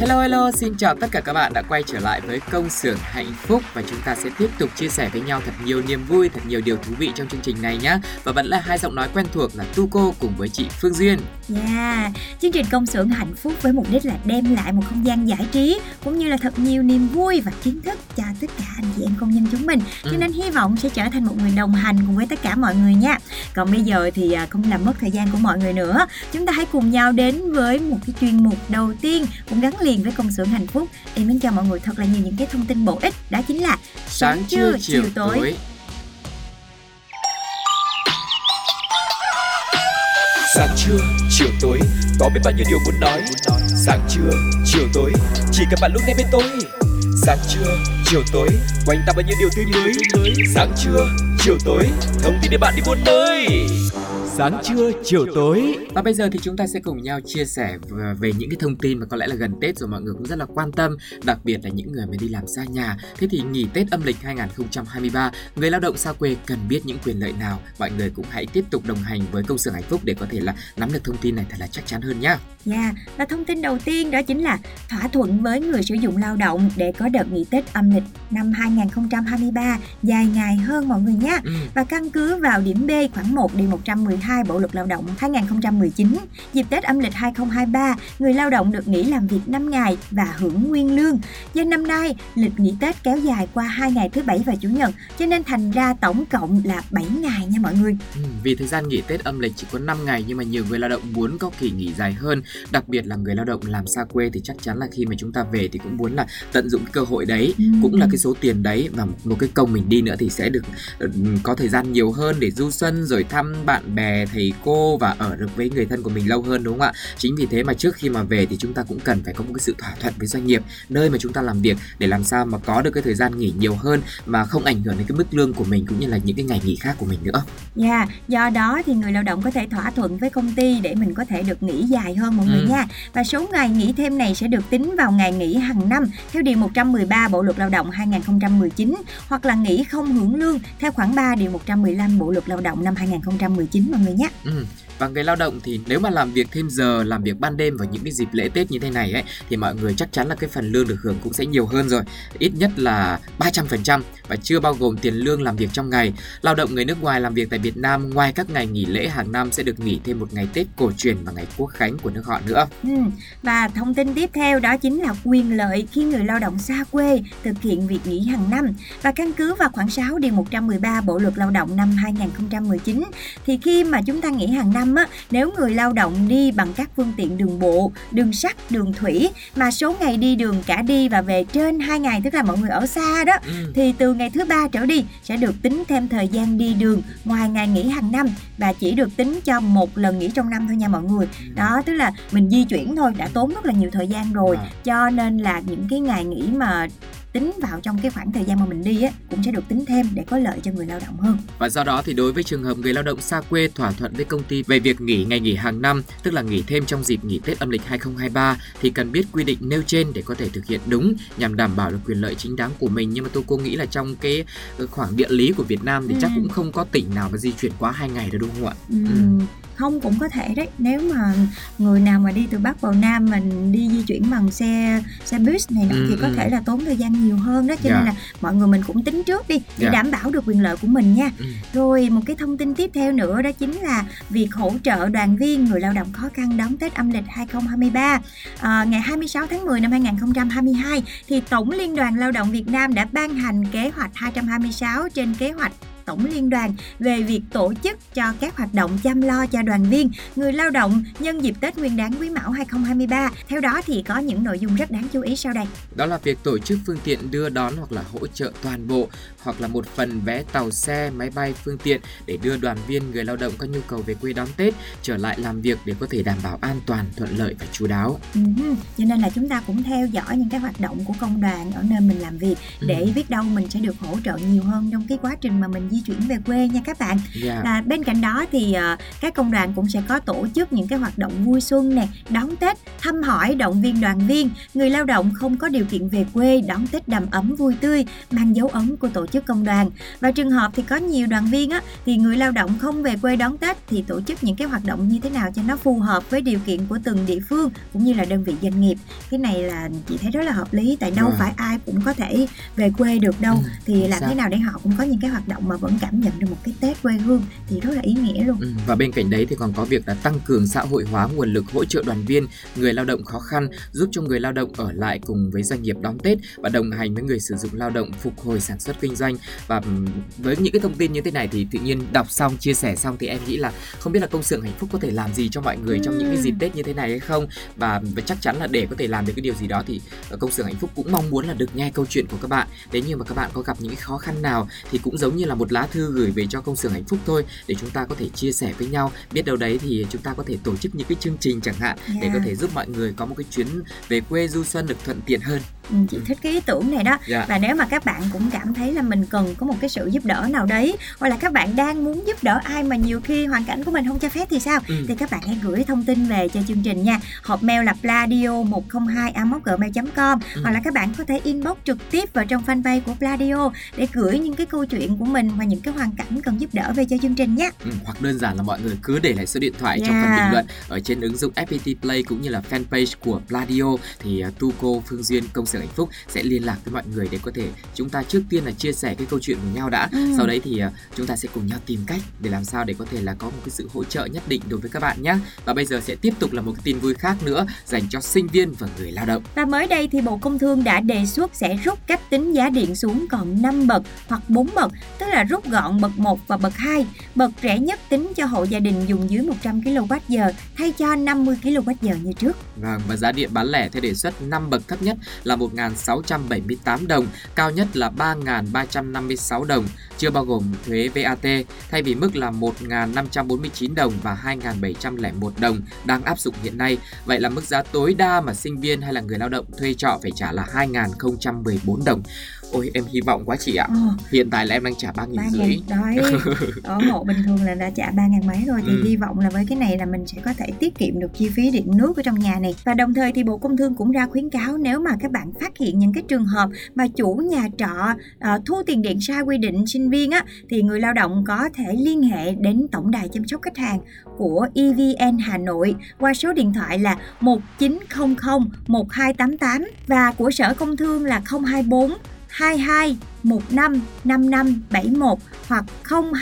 Hello hello, xin chào tất cả các bạn đã quay trở lại với công xưởng hạnh phúc và chúng ta sẽ tiếp tục chia sẻ với nhau thật nhiều niềm vui, thật nhiều điều thú vị trong chương trình này nhé. Và vẫn là hai giọng nói quen thuộc là Tuco cùng với chị Phương Duyên. Yeah, chương trình công xưởng hạnh phúc với mục đích là đem lại một không gian giải trí cũng như là thật nhiều niềm vui và kiến thức cho tất cả anh chị em công nhân chúng mình. Cho Ừ. nên hy vọng sẽ trở thành một người đồng hành cùng với tất cả mọi người nha. Còn bây giờ thì à, không làm mất thời gian của mọi người nữa. Chúng ta hãy cùng nhau đến với một cái chuyên mục đầu tiên cũng gắn liền với công xưởng hạnh phúc. Em muốn cho mọi người thật là nhiều những cái thông tin bổ ích. Đó chính là Sáng trưa, chiều, tối. Sáng trưa, chiều tối, có biết bao nhiêu điều muốn nói. Sáng trưa, chiều tối, chỉ cần bạn lúc nghe bên tôi. Sáng trưa, chiều tối, quanh ta bao nhiêu điều tươi mới. Sáng trưa, chiều tối, thông tin để bạn đi buôn nơi. Sáng trưa, chiều tối. Và bây giờ thì chúng ta sẽ cùng nhau chia sẻ v- về những cái thông tin mà có lẽ là gần Tết rồi mọi người cũng rất là quan tâm, đặc biệt là những người mà đi làm xa nhà. Thế thì nghỉ Tết âm lịch 2023, người lao động xa quê cần biết những quyền lợi nào? Mọi người cũng hãy tiếp tục đồng hành với công xưởng hạnh phúc để có thể là nắm được thông tin này thật là chắc chắn hơn nhá. Yeah, và thông tin đầu tiên đó chính là thỏa thuận với người sử dụng lao động để có đợt nghỉ Tết âm lịch năm 2023 dài ngày hơn mọi người nhé. Ừ. Và căn cứ vào điểm B khoảng 1 điều 112 Bộ luật Lao động 2019, dịp Tết âm lịch 2023, người lao động được nghỉ làm việc 5 ngày và hưởng nguyên lương. Do năm nay, lịch nghỉ Tết kéo dài qua 2 ngày thứ Bảy và Chủ nhật, cho nên thành ra tổng cộng là 7 ngày nha mọi người. Ừ, Vì thời gian nghỉ Tết âm lịch chỉ có 5 ngày nhưng mà nhiều người lao động muốn có kỳ nghỉ dài hơn, đặc biệt là người lao động làm xa quê thì chắc chắn là khi mà chúng ta về thì cũng muốn là tận dụng cái cơ hội đấy, Ừ. cũng là cái số tiền đấy và một, một cái công mình đi nữa thì sẽ được ừ, có thời gian nhiều hơn để du xuân rồi thăm bạn bè, thầy cô và ở được với người thân của mình lâu hơn đúng không ạ? Chính vì thế mà trước khi mà về thì chúng ta cũng cần phải có một cái sự thỏa thuận với doanh nghiệp nơi mà chúng ta làm việc để làm sao mà có được cái thời gian nghỉ nhiều hơn mà không ảnh hưởng đến cái mức lương của mình cũng như là những cái ngày nghỉ khác của mình nữa. Yeah, do đó thì người lao động có thể thỏa thuận với công ty để mình có thể được nghỉ dài hơn mọi người Ừ. nha. Và số ngày nghỉ thêm này sẽ được tính vào ngày nghỉ hàng năm theo điều 113 Bộ luật Lao động 2019 hoặc là nghỉ không hưởng lương theo khoản 3 điều 115 Bộ luật Lao động năm 2019 mọi người nhé. Ừ. Và người lao động thì nếu mà làm việc thêm giờ, làm việc ban đêm vào những cái dịp lễ Tết như thế này ấy thì mọi người chắc chắn là cái phần lương được hưởng cũng sẽ nhiều hơn rồi. Ít nhất là 300% và chưa bao gồm tiền lương làm việc trong ngày. Lao động người nước ngoài làm việc tại Việt Nam ngoài các ngày nghỉ lễ hàng năm sẽ được nghỉ thêm một ngày Tết cổ truyền và ngày Quốc khánh của nước họ nữa. Ừ. Và thông tin tiếp theo đó chính là quyền lợi khi người lao động xa quê thực hiện việc nghỉ hàng năm. Và căn cứ vào khoản 6 điều 113 Bộ luật Lao động năm 2019 thì khi mà chúng ta nghỉ hàng năm á, nếu người lao động đi bằng các phương tiện đường bộ, đường sắt, đường thủy mà số ngày đi đường cả đi và về trên 2 ngày tức là mọi người ở xa đó Ừ. thì từ ngày thứ ba trở đi sẽ được tính thêm thời gian đi đường ngoài ngày nghỉ hàng năm và chỉ được tính cho một lần nghỉ trong năm thôi nha mọi người đó tức là mình di chuyển thôi đã tốn rất là nhiều thời gian rồi À. cho nên là những cái ngày nghỉ mà tính vào trong cái khoảng thời gian mà mình đi á cũng sẽ được tính thêm để có lợi cho người lao động hơn Và do đó thì đối với trường hợp người lao động xa quê thỏa thuận với công ty về việc nghỉ ngày nghỉ hàng năm, tức là nghỉ thêm trong dịp nghỉ Tết âm lịch 2023 thì cần biết quy định nêu trên để có thể thực hiện đúng nhằm đảm bảo được quyền lợi chính đáng của mình. Nhưng mà tôi cô nghĩ là trong cái khoảng địa lý của Việt Nam thì Ừ. chắc cũng không có tỉnh nào mà di chuyển quá hai ngày đâu đúng không ạ? Ừm, Ừ. không cũng có thể đấy nếu mà người nào mà đi từ bắc vào nam mình đi di chuyển bằng xe xe bus này nọ Ừ, thì có ừ. thể là tốn thời gian nhiều hơn đó cho Dạ. nên là mọi người mình cũng tính trước đi để Dạ. đảm bảo được quyền lợi của mình nha Ừ. rồi một cái thông tin tiếp theo nữa đó chính là việc hỗ trợ đoàn viên người lao động khó khăn đón Tết âm lịch 2023 à, ngày 26 tháng 10 năm 2022 thì Tổng Liên đoàn Lao động Việt Nam đã ban hành kế hoạch 226 trên kế hoạch Tổng Liên đoàn về việc tổ chức cho các hoạt động chăm lo cho đoàn viên, người lao động nhân dịp Tết Nguyên đán Quý Mão 2023. Theo đó thì có những nội dung rất đáng chú ý sau đây. Đó là việc tổ chức phương tiện đưa đón hoặc là hỗ trợ toàn bộ hoặc là một phần vé tàu xe, máy bay, phương tiện để đưa đoàn viên người lao động có nhu cầu về quê đón Tết trở lại làm việc để có thể đảm bảo an toàn, thuận lợi và chú đáo. Ừ, cho nên là chúng ta cũng theo dõi những cái hoạt động của công đoàn ở nơi mình làm việc để Ừ. biết đâu mình sẽ được hỗ trợ nhiều hơn trong cái quá trình mà mình di chuyển về quê nha các bạn. Dạ. Và bên cạnh đó thì ờ, các công đoàn cũng sẽ có tổ chức những cái hoạt động vui xuân nè, đón Tết, thăm hỏi động viên đoàn viên, người lao động không có điều kiện về quê đón Tết đầm ấm vui tươi, mang dấu ấn của tổ chức công đoàn. Và trường hợp thì có nhiều đoàn viên á thì người lao động không về quê đón Tết thì tổ chức những cái hoạt động như thế nào cho nó phù hợp với điều kiện của từng địa phương cũng như là đơn vị doanh nghiệp. Cái này là chị thấy rất là hợp lý tại đâu Vâng. phải ai cũng có thể về quê được đâu. Ừ, thì làm xác. thế nào để họ cũng có những cái hoạt động mà vẫn cảm nhận được một cái Tết quê hương thì rất là ý nghĩa luôn. Ừ, Và bên cạnh đấy thì còn có việc là tăng cường xã hội hóa nguồn lực hỗ trợ đoàn viên, người lao động khó khăn, giúp cho người lao động ở lại cùng với doanh nghiệp đón Tết và đồng hành với người sử dụng lao động phục hồi sản xuất kinh doanh. Và ừm, với những cái thông tin như thế này thì tự nhiên đọc xong, chia sẻ xong thì em nghĩ là không biết là công xưởng hạnh phúc có thể làm gì cho mọi người trong những cái dịp Tết như thế này hay không và, và chắc chắn là để có thể làm được cái điều gì đó thì ờ, công xưởng hạnh phúc cũng mong muốn là được nghe câu chuyện của các bạn. Nếu như mà các bạn có gặp những cái khó khăn nào thì cũng giống như là một lá thư gửi về cho công xưởng hạnh phúc thôi để chúng ta có thể chia sẻ với nhau biết đâu đấy thì chúng ta có thể tổ chức những cái chương trình chẳng hạn để Dạ. có thể giúp mọi người có một cái chuyến về quê du xuân được thuận tiện hơn chị thích cái ý tưởng này đó Dạ. và nếu mà các bạn cũng cảm thấy là mình cần có một cái sự giúp đỡ nào đấy hoặc là các bạn đang muốn giúp đỡ ai mà nhiều khi hoàn cảnh của mình không cho phép thì sao Ừ. thì các bạn hãy gửi thông tin về cho chương trình nha hộp mail là pladio 102 gmail.com Ừ. hoặc là các bạn có thể inbox trực tiếp vào trong fanpage của pladio để gửi những cái câu chuyện của mình và những cái hoàn cảnh cần giúp đỡ về cho chương trình nhé ừ, hoặc đơn giản là mọi người cứ để lại số điện thoại trong Dạ. phần bình luận ở trên ứng dụng FPT Play cũng như là fanpage của Pladio thì uh, Tuco Phương Duyên công xưởng hạnh phúc sẽ liên lạc với mọi người để có thể chúng ta trước tiên là chia sẻ cái câu chuyện của nhau đã Ừ. sau đấy thì uh, chúng ta sẽ cùng nhau tìm cách để làm sao để có thể là có một cái sự hỗ trợ nhất định đối với các bạn nhé và bây giờ sẽ tiếp tục là một cái tin vui khác nữa dành cho sinh viên và người lao động Và mới đây thì Bộ Công Thương đã đề xuất sẽ rút cách tính giá điện xuống còn 5 bậc hoặc 4 bậc, tức là rút gọn bậc 1 và bậc 2. Bậc rẻ nhất tính cho hộ gia đình dùng dưới 100 kWh thay cho 50 kWh như trước. Vâng, và giá điện bán lẻ theo đề xuất 5 bậc thấp nhất là 1.678 đồng, cao nhất là 3.356 đồng, chưa bao gồm thuế VAT, thay vì mức là 1.549 đồng và 2.701 đồng đang áp dụng hiện nay. Vậy là mức giá tối đa mà sinh viên hay là người lao động thuê trọ phải trả là 2.014 đồng. Ôi em hy vọng quá chị ạ. Ồ, Hiện tại là em đang trả 3.000 3 rưỡi. đấy. Ở hộ bình thường là đã trả 3 ngàn mấy rồi thì Ừ. hy vọng là với cái này là mình sẽ có thể tiết kiệm được chi phí điện nước ở trong nhà này. Và đồng thời thì Bộ Công Thương cũng ra khuyến cáo nếu mà các bạn phát hiện những cái trường hợp mà chủ nhà trọ ờ, thu tiền điện sai quy định sinh viên á thì người lao động có thể liên hệ đến tổng đài chăm sóc khách hàng của EVN Hà Nội qua số điện thoại là 1900 1288 và của Sở Công Thương là 024 22 15 55 71 hoặc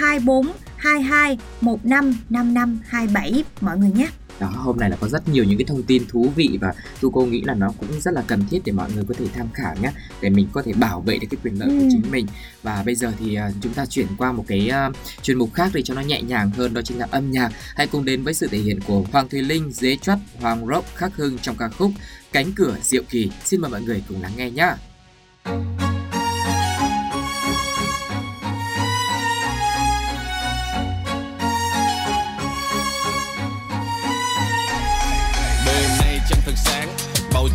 024 22 15 55 27 mọi người nhé. Đó, hôm nay là có rất nhiều những cái thông tin thú vị và tu cô nghĩ là nó cũng rất là cần thiết để mọi người có thể tham khảo nhé để mình có thể bảo vệ được cái quyền lợi của Ừ. chính mình. Và bây giờ thì à, chúng ta chuyển qua một cái à, chuyên mục khác để cho nó nhẹ nhàng hơn đó chính là âm nhạc. Hãy cùng đến với sự thể hiện của Hoàng Thùy Linh, Dế Choắt, Hoàng Rock, Khắc Hưng trong ca khúc Cánh cửa diệu kỳ. Xin mời mọi người cùng lắng nghe nhé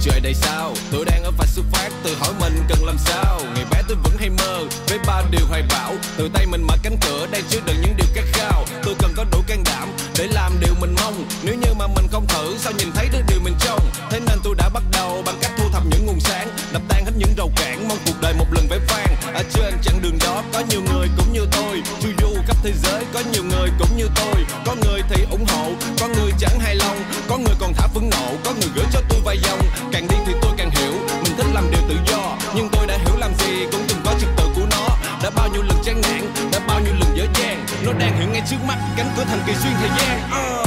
trời đầy sao? Tôi đang ở vạch xuất phát tự hỏi mình cần làm sao. Ngày bé tôi vẫn hay mơ với ba điều hoài bão. Từ tay mình mở cánh cửa đang chứa đựng những điều khát khao. Tôi cần có đủ can đảm để làm điều mình mong. Nếu như mà mình không thử, sao nhìn thấy được điều mình trông? Thế nên tôi đã bắt đầu bằng cách thu thập những nguồn sáng, đập tan hết những rào cản, mong cuộc đời một lần vẻ vang. Ở trên chặng đường đó có nhiều người cũng như tôi. Chu du khắp thế giới có nhiều người cũng như tôi. Có người thì ủng hộ, có người chẳng hay lòng, có người trước mắt cánh cửa thành kỳ xuyên thời gian uh.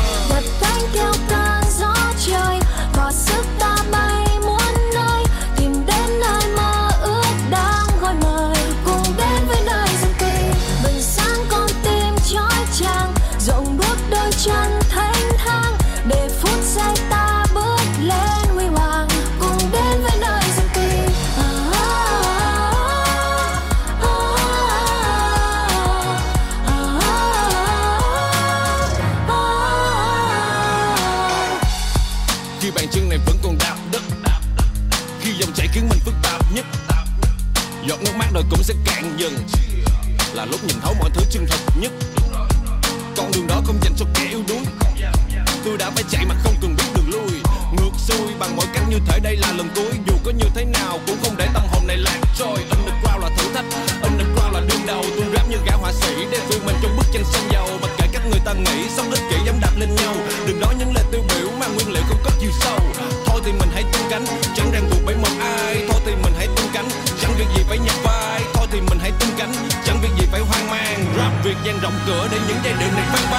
Cửa để những giai đường này phát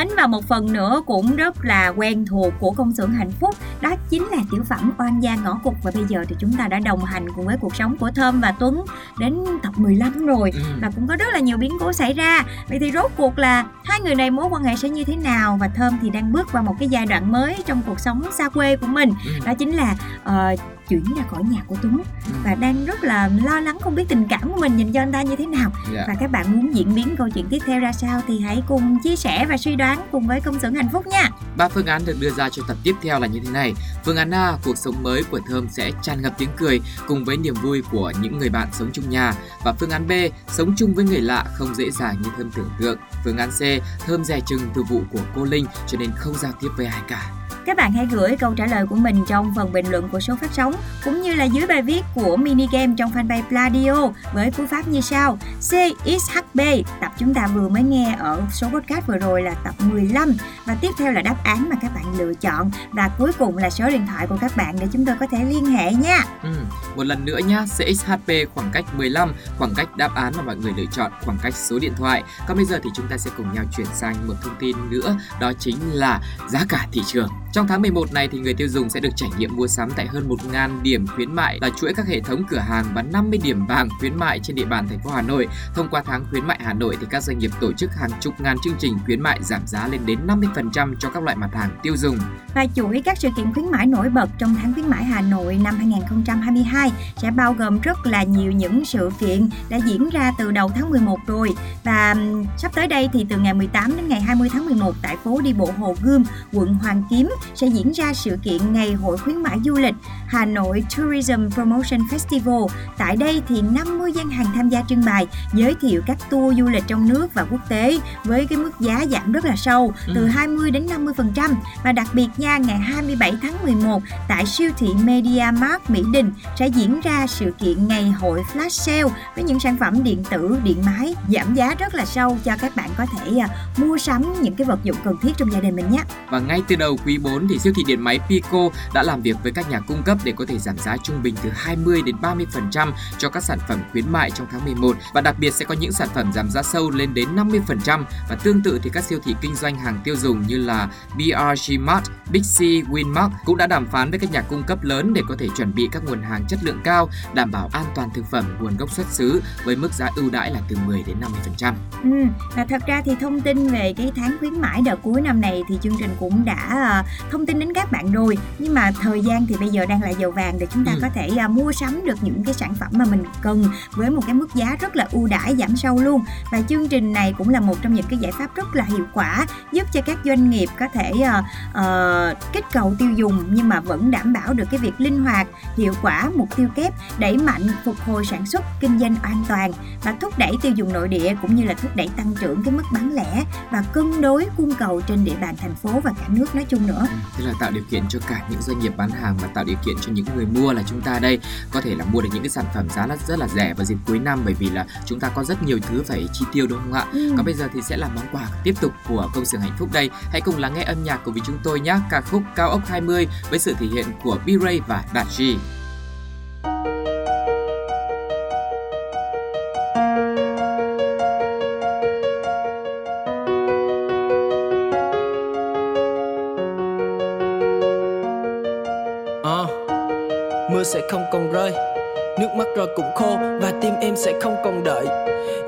mến và một phần nữa cũng rất là quen thuộc của công xưởng hạnh phúc đó chính là tiểu phẩm oan gia ngõ cụt và bây giờ thì chúng ta đã đồng hành cùng với cuộc sống của Thơm và Tuấn đến tập 15 rồi Ừ. và cũng có rất là nhiều biến cố xảy ra vậy thì rốt cuộc là hai người này mối quan hệ sẽ như thế nào và Thơm thì đang bước vào một cái giai đoạn mới trong cuộc sống xa quê của mình Ừ. đó chính là ờ, chuyển ra khỏi nhà của Tuấn Ừ. và đang rất là lo lắng không biết tình cảm của mình dành cho anh ta như thế nào Dạ. và các bạn muốn diễn biến câu chuyện tiếp theo ra sao thì hãy cùng chia sẻ và suy đoán cùng với công xưởng hạnh phúc nha Ba phương án được đưa ra cho tập tiếp theo là như thế này. Phương án A, à, cuộc sống mới của Thơm sẽ tràn ngập tiếng cười cùng với niềm vui của những người bạn sống chung nhà. Và phương án B, sống chung với người lạ không dễ dàng như Thơm tưởng tượng. Phương án C, Thơm dè chừng từ vụ của cô Linh cho nên không giao tiếp với ai cả. Các bạn hãy gửi câu trả lời của mình trong phần bình luận của số phát sóng cũng như là dưới bài viết của mini game trong fanpage Pladio với cú pháp như sau CXHB tập chúng ta vừa mới nghe ở số podcast vừa rồi là tập 15 và tiếp theo là đáp án mà các bạn lựa chọn và cuối cùng là số điện thoại của các bạn để chúng tôi có thể liên hệ nha. Ừ, một lần nữa nhá, CXHP khoảng cách 15, khoảng cách đáp án mà mọi người lựa chọn, khoảng cách số điện thoại. Còn bây giờ thì chúng ta sẽ cùng nhau chuyển sang một thông tin nữa, đó chính là giá cả thị trường. Trong tháng 11 này thì người tiêu dùng sẽ được trải nghiệm mua sắm tại hơn 1.000 điểm khuyến mại là chuỗi các hệ thống cửa hàng và 50 điểm vàng khuyến mại trên địa bàn thành phố Hà Nội. Thông qua tháng khuyến mại Hà Nội thì các doanh nghiệp tổ chức hàng chục ngàn chương trình khuyến mại giảm giá lên đến 50% cho các loại mặt hàng tiêu dùng. Và chuỗi các sự kiện khuyến mãi nổi bật trong tháng khuyến mãi Hà Nội năm 2022 sẽ bao gồm rất là nhiều những sự kiện đã diễn ra từ đầu tháng 11 rồi và sắp tới đây thì từ ngày 18 đến ngày 20 tháng 11 tại phố đi bộ Hồ Gươm, quận Hoàn Kiếm sẽ diễn ra sự kiện Ngày hội khuyến mãi du lịch Hà Nội Tourism Promotion Festival. Tại đây thì 50 gian hàng tham gia trưng bày giới thiệu các tour du lịch trong nước và quốc tế với cái mức giá giảm rất là sâu từ 20 đến 50% và đặc biệt nha ngày 27 tháng 11 tại siêu thị Media Markt Mỹ Đình sẽ diễn ra sự kiện ngày hội flash sale với những sản phẩm điện tử, điện máy giảm giá rất là sâu cho các bạn có thể uh, mua sắm những cái vật dụng cần thiết trong gia đình mình nhé. Và ngay từ đầu quý 4 thì siêu thị điện máy Pico đã làm việc với các nhà cung cấp để có thể giảm giá trung bình từ 20 đến 30% cho các sản phẩm khuyến mại trong tháng 11 và đặc biệt sẽ có những sản phẩm giảm giá sâu lên đến 50% và tương tự thì các siêu thị kinh doanh hàng tiêu dùng như là BRG Mart, Big C, Winmart cũng đã đàm phán với các nhà cung cấp lớn để có thể chuẩn bị các nguồn hàng chất lượng cao, đảm bảo an toàn thực phẩm, nguồn gốc xuất xứ với mức giá ưu đãi là từ 10 đến 50%. Ừ, và thật ra thì thông tin về cái tháng khuyến mãi đợt cuối năm này thì chương trình cũng đã uh, thông tin đến các bạn rồi nhưng mà thời gian thì bây giờ đang là giờ vàng để chúng ta Ừ. có thể uh, mua sắm được những cái sản phẩm mà mình cần với một cái mức giá rất là ưu đãi giảm sâu luôn và chương trình này cũng là một trong những cái giải pháp rất là hiệu quả giúp cho các doanh nghiệp có thể uh, uh, kích cầu tiêu dùng nhưng mà vẫn đảm bảo được cái việc linh hoạt hiệu quả mục tiêu kép đẩy mạnh phục hồi sản xuất kinh doanh an toàn và thúc đẩy tiêu dùng nội địa cũng như là thúc đẩy tăng trưởng cái mức bán lẻ và cân đối cung cầu trên địa bàn thành phố và cả nước nói chung nữa. Tức là tạo điều kiện cho cả những doanh nghiệp bán hàng và tạo điều kiện cho những người mua là chúng ta đây có thể là mua được những cái sản phẩm giá là rất là rẻ vào dịp cuối năm bởi vì là chúng ta có rất nhiều thứ phải chi tiêu đúng không ạ? Ừ. Còn bây giờ thì sẽ là món quà tiếp tục của công xưởng hạnh phúc đây. Hãy cùng lắng nghe âm nhạc cùng với chúng tôi nhé. Ca khúc Cao ốc 20 với sự thể hiện của B-Ray và Đạt G. mưa sẽ không còn rơi, Nước mắt rồi cũng khô Và tim em sẽ không còn đợi.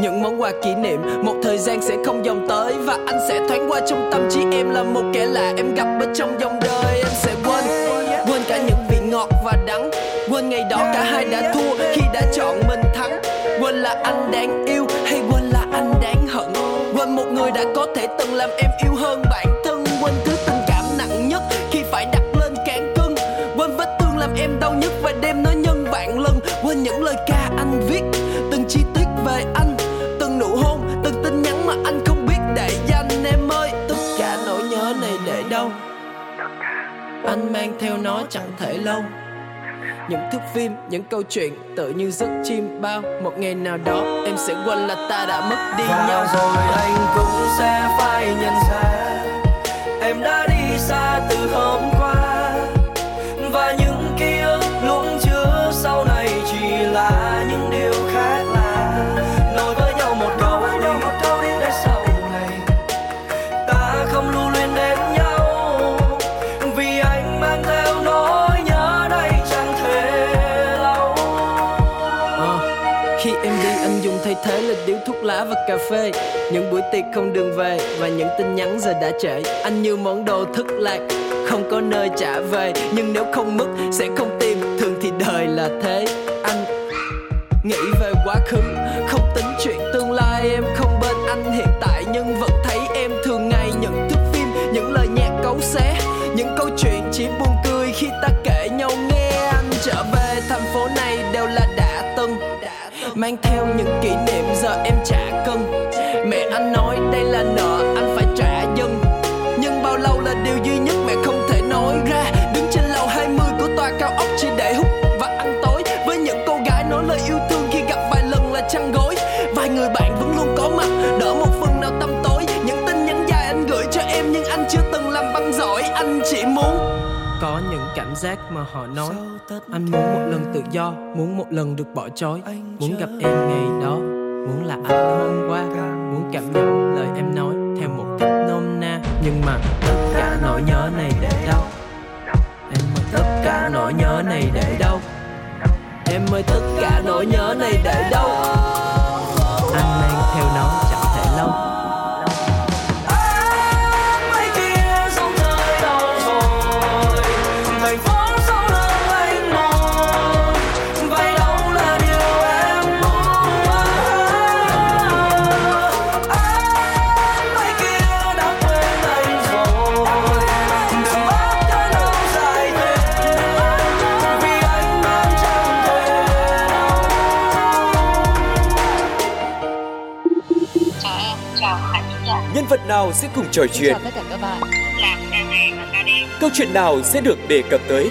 Những món quà kỷ niệm, Một thời gian sẽ không dòng tới Và anh sẽ thoáng qua trong tâm trí em Là một kẻ lạ em gặp ở trong dòng đời. Em sẽ quên Quên cả những vị ngọt và đắng. Quên ngày đó cả hai đã thua Khi đã chọn mình thắng. Quên là anh đáng yêu Hay quên là anh đáng hận. Quên một người đã có thể từng làm em yêu hơn bạn. Theo nó chẳng thể lâu. Những thước phim, những câu chuyện tự như giấc chim bao. Một ngày nào đó em sẽ quên là ta đã mất đi nhau. và rồi anh cũng sẽ phải nhận ra em đã cà phê. Những buổi tiệc không đường về Và những tin nhắn giờ đã trễ. Anh như món đồ thất lạc Không có nơi trả về. Nhưng nếu không mất sẽ không tìm. Thường thì đời là thế. Anh nghĩ về quá khứ Không tính chuyện tương lai. Em không bên anh hiện tại Nhưng vẫn thấy em thường ngày Những thước phim, những lời nhạc cấu xé Những câu chuyện chỉ buồn cười Khi ta kể nhau nghe. Anh trở về thành phố này đều là đã từng. Mang theo những kỷ niệm giác mà họ nói Anh muốn một lần tự do Muốn một lần được bỏ trói Muốn gặp em ngày đó Muốn là anh hôm qua Muốn cảm nhận lời em nói Theo một cách nôm na. Nhưng mà tất cả nỗi nhớ này để đâu? Em ơi tất cả nỗi nhớ này để đâu? Em ơi tất cả nỗi nhớ này để đâu nào sẽ cùng trò chuyện? chào tất cả các bạn. Câu chuyện nào sẽ được đề cập tới?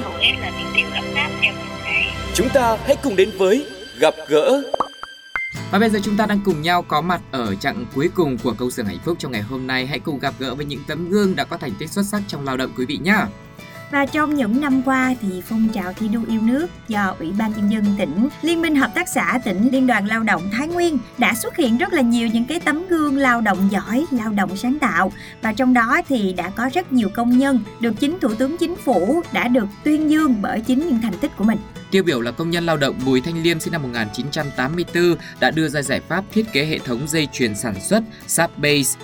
Chúng ta hãy cùng đến với gặp gỡ. Và bây giờ chúng ta đang cùng nhau có mặt ở chặng cuối cùng của câu xưởng hạnh phúc trong ngày hôm nay. Hãy cùng gặp gỡ với những tấm gương đã có thành tích xuất sắc trong lao động quý vị nhé. Và trong những năm qua thì phong trào thi đua yêu nước do Ủy ban nhân dân tỉnh, Liên minh hợp tác xã tỉnh, Liên đoàn Lao động Thái Nguyên đã xuất hiện rất là nhiều những cái tấm gương lao động giỏi, lao động sáng tạo và trong đó thì đã có rất nhiều công nhân được chính Thủ tướng Chính phủ đã được tuyên dương bởi chính những thành tích của mình. Tiêu biểu là công nhân lao động Bùi Thanh Liêm sinh năm 1984 đã đưa ra giải pháp thiết kế hệ thống dây chuyền sản xuất SAP Base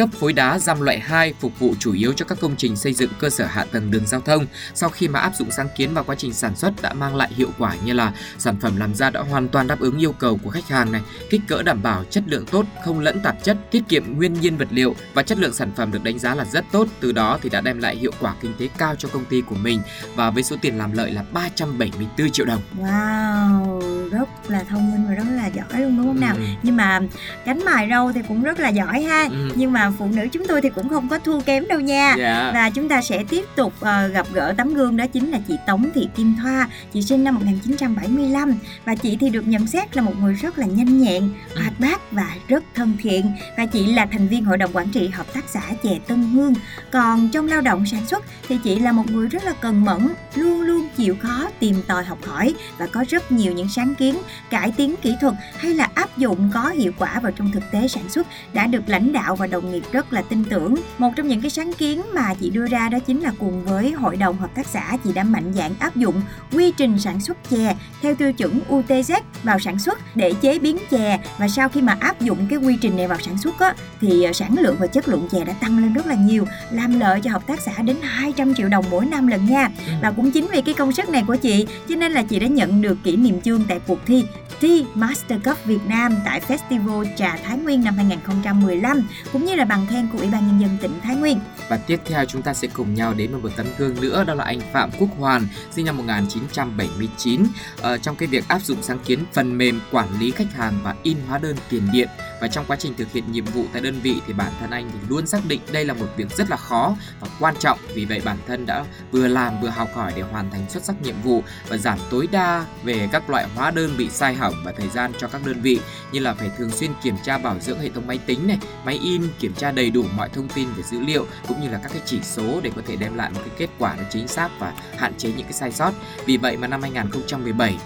cấp phối đá giam loại 2 phục vụ chủ yếu cho các công trình xây dựng cơ sở hạ tầng đường giao thông. Sau khi mà áp dụng sáng kiến vào quá trình sản xuất đã mang lại hiệu quả như là sản phẩm làm ra đã hoàn toàn đáp ứng yêu cầu của khách hàng này, kích cỡ đảm bảo chất lượng tốt, không lẫn tạp chất, tiết kiệm nguyên nhiên vật liệu và chất lượng sản phẩm được đánh giá là rất tốt. Từ đó thì đã đem lại hiệu quả kinh tế cao cho công ty của mình và với số tiền làm lợi là 374 triệu đồng. Wow, rất là thông minh và rất là giỏi luôn đúng không nào? Ừ. Nhưng mà cánh mài râu thì cũng rất là giỏi ha. Ừ. Nhưng mà phụ nữ chúng tôi thì cũng không có thua kém đâu nha. Dạ. Và chúng ta sẽ tiếp tục ờ, gặp gỡ tấm gương đó chính là chị Tống Thị Kim Thoa, chị sinh năm 1975 và chị thì được nhận xét là một người rất là nhanh nhẹn, hoạt bát và rất thân thiện và chị là thành viên hội đồng quản trị hợp tác xã chè Tân Hương. Còn trong lao động sản xuất thì chị là một người rất là cần mẫn, luôn luôn chịu khó tìm tòi học hỏi và có rất nhiều những sáng kiến cải tiến kỹ thuật hay là áp dụng có hiệu quả vào trong thực tế sản xuất đã được lãnh đạo và đồng nghiệp rất là tin tưởng. Một trong những cái sáng kiến mà chị đưa ra đó chính là cùng với hội đồng hợp tác xã chị đã mạnh dạn áp dụng quy trình sản xuất chè theo tiêu chuẩn UTZ vào sản xuất để chế biến chè. Và sau khi mà áp dụng cái quy trình này vào sản xuất á, thì ờ, sản lượng và chất lượng chè đã tăng lên rất là nhiều làm lợi cho hợp tác xã đến 200 triệu đồng mỗi năm lần nha. Và cũng chính vì cái công sức này của chị cho nên là chị đã nhận được kỷ niệm chương tại cuộc thi Tea Master Cup Việt Nam tại Festival Trà Thái Nguyên năm 2015 cũng như là là bằng khen của Ủy ban Nhân dân tỉnh Thái Nguyên. Và tiếp theo chúng ta sẽ cùng nhau đến với một tấm gương nữa đó là anh Phạm Quốc Hoàn sinh năm 1979 ờ, trong cái việc áp dụng sáng kiến phần mềm quản lý khách hàng và in hóa đơn tiền điện. Và trong quá trình thực hiện nhiệm vụ tại đơn vị thì bản thân anh thì luôn xác định đây là một việc rất là khó và quan trọng. Vì vậy bản thân đã vừa làm vừa học hỏi để hoàn thành xuất sắc nhiệm vụ và giảm tối đa về các loại hóa đơn bị sai hỏng và thời gian cho các đơn vị như là phải thường xuyên kiểm tra bảo dưỡng hệ thống máy tính này, máy in, kiểm tra đầy đủ mọi thông tin về dữ liệu cũng như là các cái chỉ số để có thể đem lại một cái kết quả nó chính xác và hạn chế những cái sai sót. Vì vậy mà năm 2017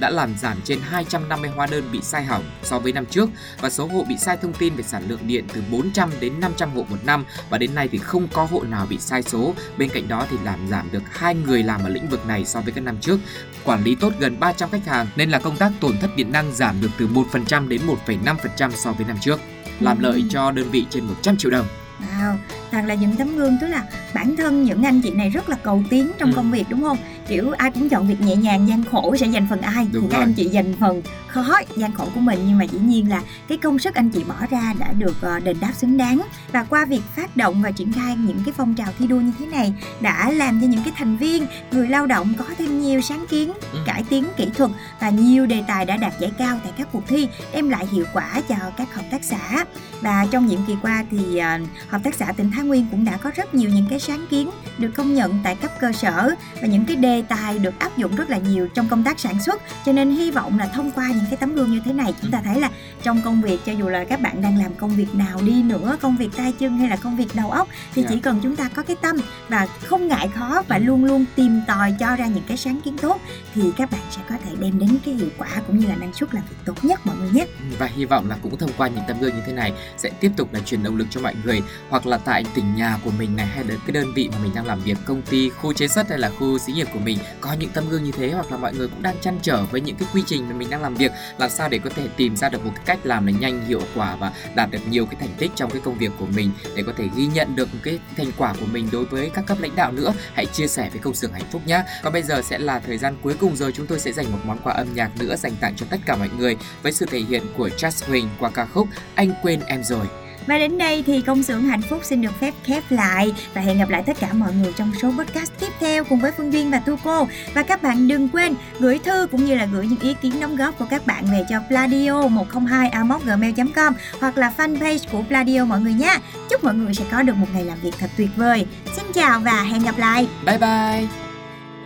đã làm giảm trên 250 hóa đơn bị sai hỏng so với năm trước và số hộ bị sai thông tin về sản lượng điện từ 400 đến 500 hộ một năm và đến nay thì không có hộ nào bị sai số. Bên cạnh đó thì làm giảm được hai người làm ở lĩnh vực này so với các năm trước. Quản lý tốt gần 300 khách hàng nên là công tác tổn thất điện năng giảm được từ 1% đến 1,5% so với năm trước. Làm lợi cho đơn vị trên 100 triệu đồng. Wow, thật là những tấm gương tức là bản thân những anh chị này rất là cầu tiến trong Ừ. công việc đúng không? Kiểu ai cũng chọn việc nhẹ nhàng gian khổ sẽ dành phần ai. Đúng thì các rồi. anh chị dành phần khó gian khổ của mình. Nhưng mà dĩ nhiên là cái công sức anh chị bỏ ra đã được ờ, đền đáp xứng đáng. Và qua việc phát động và triển khai những cái phong trào thi đua như thế này đã làm cho những cái thành viên người lao động có thêm nhiều sáng kiến Ừ. cải tiến kỹ thuật và nhiều đề tài đã đạt giải cao tại các cuộc thi đem lại hiệu quả cho các hợp tác xã. Và trong nhiệm kỳ qua thì ờ, hợp tác xã tỉnh Thái Nguyên cũng đã có rất nhiều những cái sáng kiến được công nhận tại cấp cơ sở. Và những cái đề tài được áp dụng rất là nhiều trong công tác sản xuất. Cho nên hy vọng là thông qua những cái tấm gương như thế này chúng ta thấy là trong công việc cho dù là các bạn đang làm công việc nào đi nữa công việc tay chân hay là công việc đầu óc thì Dạ. chỉ cần chúng ta có cái tâm và không ngại khó và luôn luôn tìm tòi cho ra những cái sáng kiến tốt thì các bạn sẽ có thể đem đến cái hiệu quả cũng như là năng suất làm việc tốt nhất mọi người nhé. Và hy vọng là cũng thông qua những tấm gương như thế này sẽ tiếp tục là truyền động lực cho mọi người hoặc là tại tỉnh nhà của mình này hay là cái đơn vị mà mình đang làm việc công ty khu chế xuất hay là khu xí nghiệp của mình có những tấm gương như thế hoặc là mọi người cũng đang chăn trở với những cái quy trình mà mình đang làm việc, làm sao để có thể tìm ra được một cái cách làm là nhanh, hiệu quả và đạt được nhiều cái thành tích trong cái công việc của mình để có thể ghi nhận được cái thành quả của mình đối với các cấp lãnh đạo nữa hãy chia sẻ với công xưởng hạnh phúc nhé còn bây giờ sẽ là thời gian cuối cùng rồi, chúng tôi sẽ dành một món quà âm nhạc nữa dành tặng cho tất cả mọi người với sự thể hiện của Just Huỳnh qua ca khúc Anh quên em rồi. Và đến đây thì công xưởng hạnh phúc xin được phép khép lại và hẹn gặp lại tất cả mọi người trong số podcast tiếp theo cùng với Phương Duyên và Thu Cô. Và các bạn đừng quên gửi thư cũng như là gửi những ý kiến đóng góp của các bạn về cho pladio 102 gmail com hoặc là fanpage của Pladio mọi người nha. Chúc mọi người sẽ có được một ngày làm việc thật tuyệt vời. Xin chào và hẹn gặp lại. Bye bye.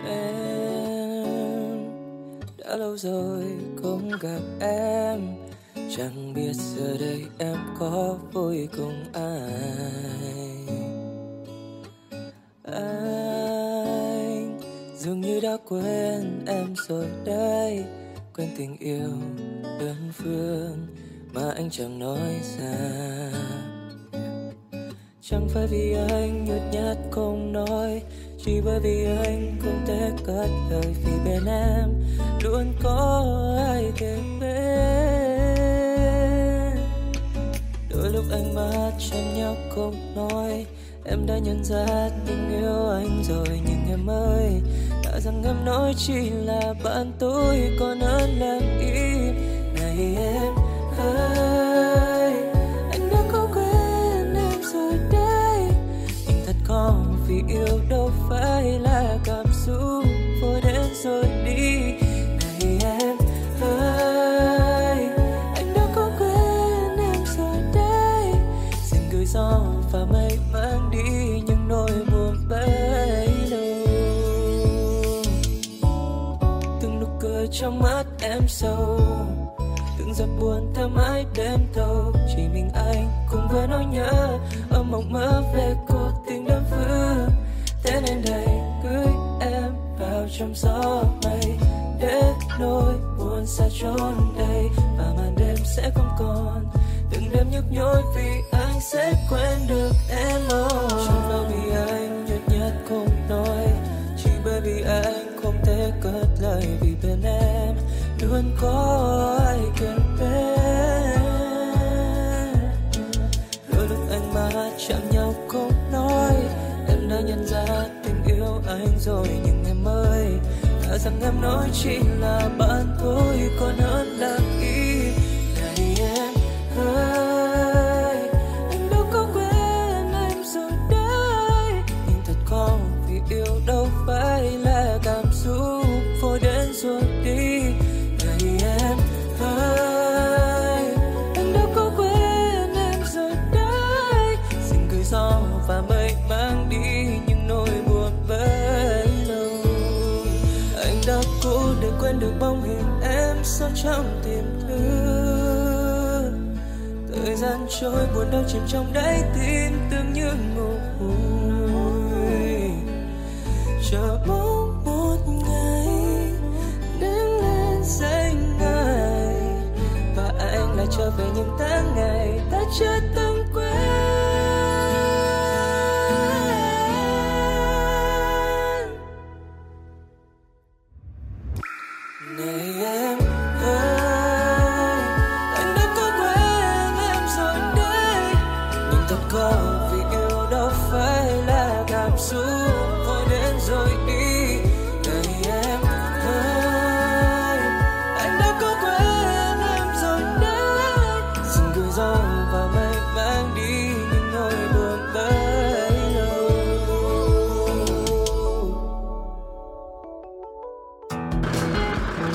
em đã lâu rồi không gặp em chẳng biết giờ đây em có vui cùng ai. Anh dường như đã quên em rồi đây. Quên tình yêu đơn phương mà anh chẳng nói ra. Chẳng phải vì anh nhút nhát không nói, Chỉ bởi vì anh không thể cất lời Vì bên em luôn có ai kề bên. Đôi lúc anh mắt chân nhau không nói, Em đã nhận ra tình yêu anh rồi, Nhưng em ơi, Đã rằng em nói chỉ là bạn tôi Còn hơn làm im Này em ơi. Sâu. Từng giọt buồn thơ mãi đêm thâu. Chỉ mình anh cùng với nỗi nhớ. Ở mộng mơ về cuộc tình đơn phương. Thế nên đây, cưới em vào trong gió mây. Để nỗi buồn xa trốn đây và màn đêm sẽ không còn. Từng đêm nhức nhối vì anh sẽ quên được. Luôn có ai kề bên đôi lúc anh mắt chạm nhau không nói, em đã nhận ra tình yêu anh rồi nhưng em ơi, thà rằng em nói chỉ là bạn thôi, còn hơn là yêu trôi, buồn đau chìm trong đáy tim tương như ngủ chờ mong một ngày đứng lên danh ngày và anh lại trở về những tháng ngày ta chưa từng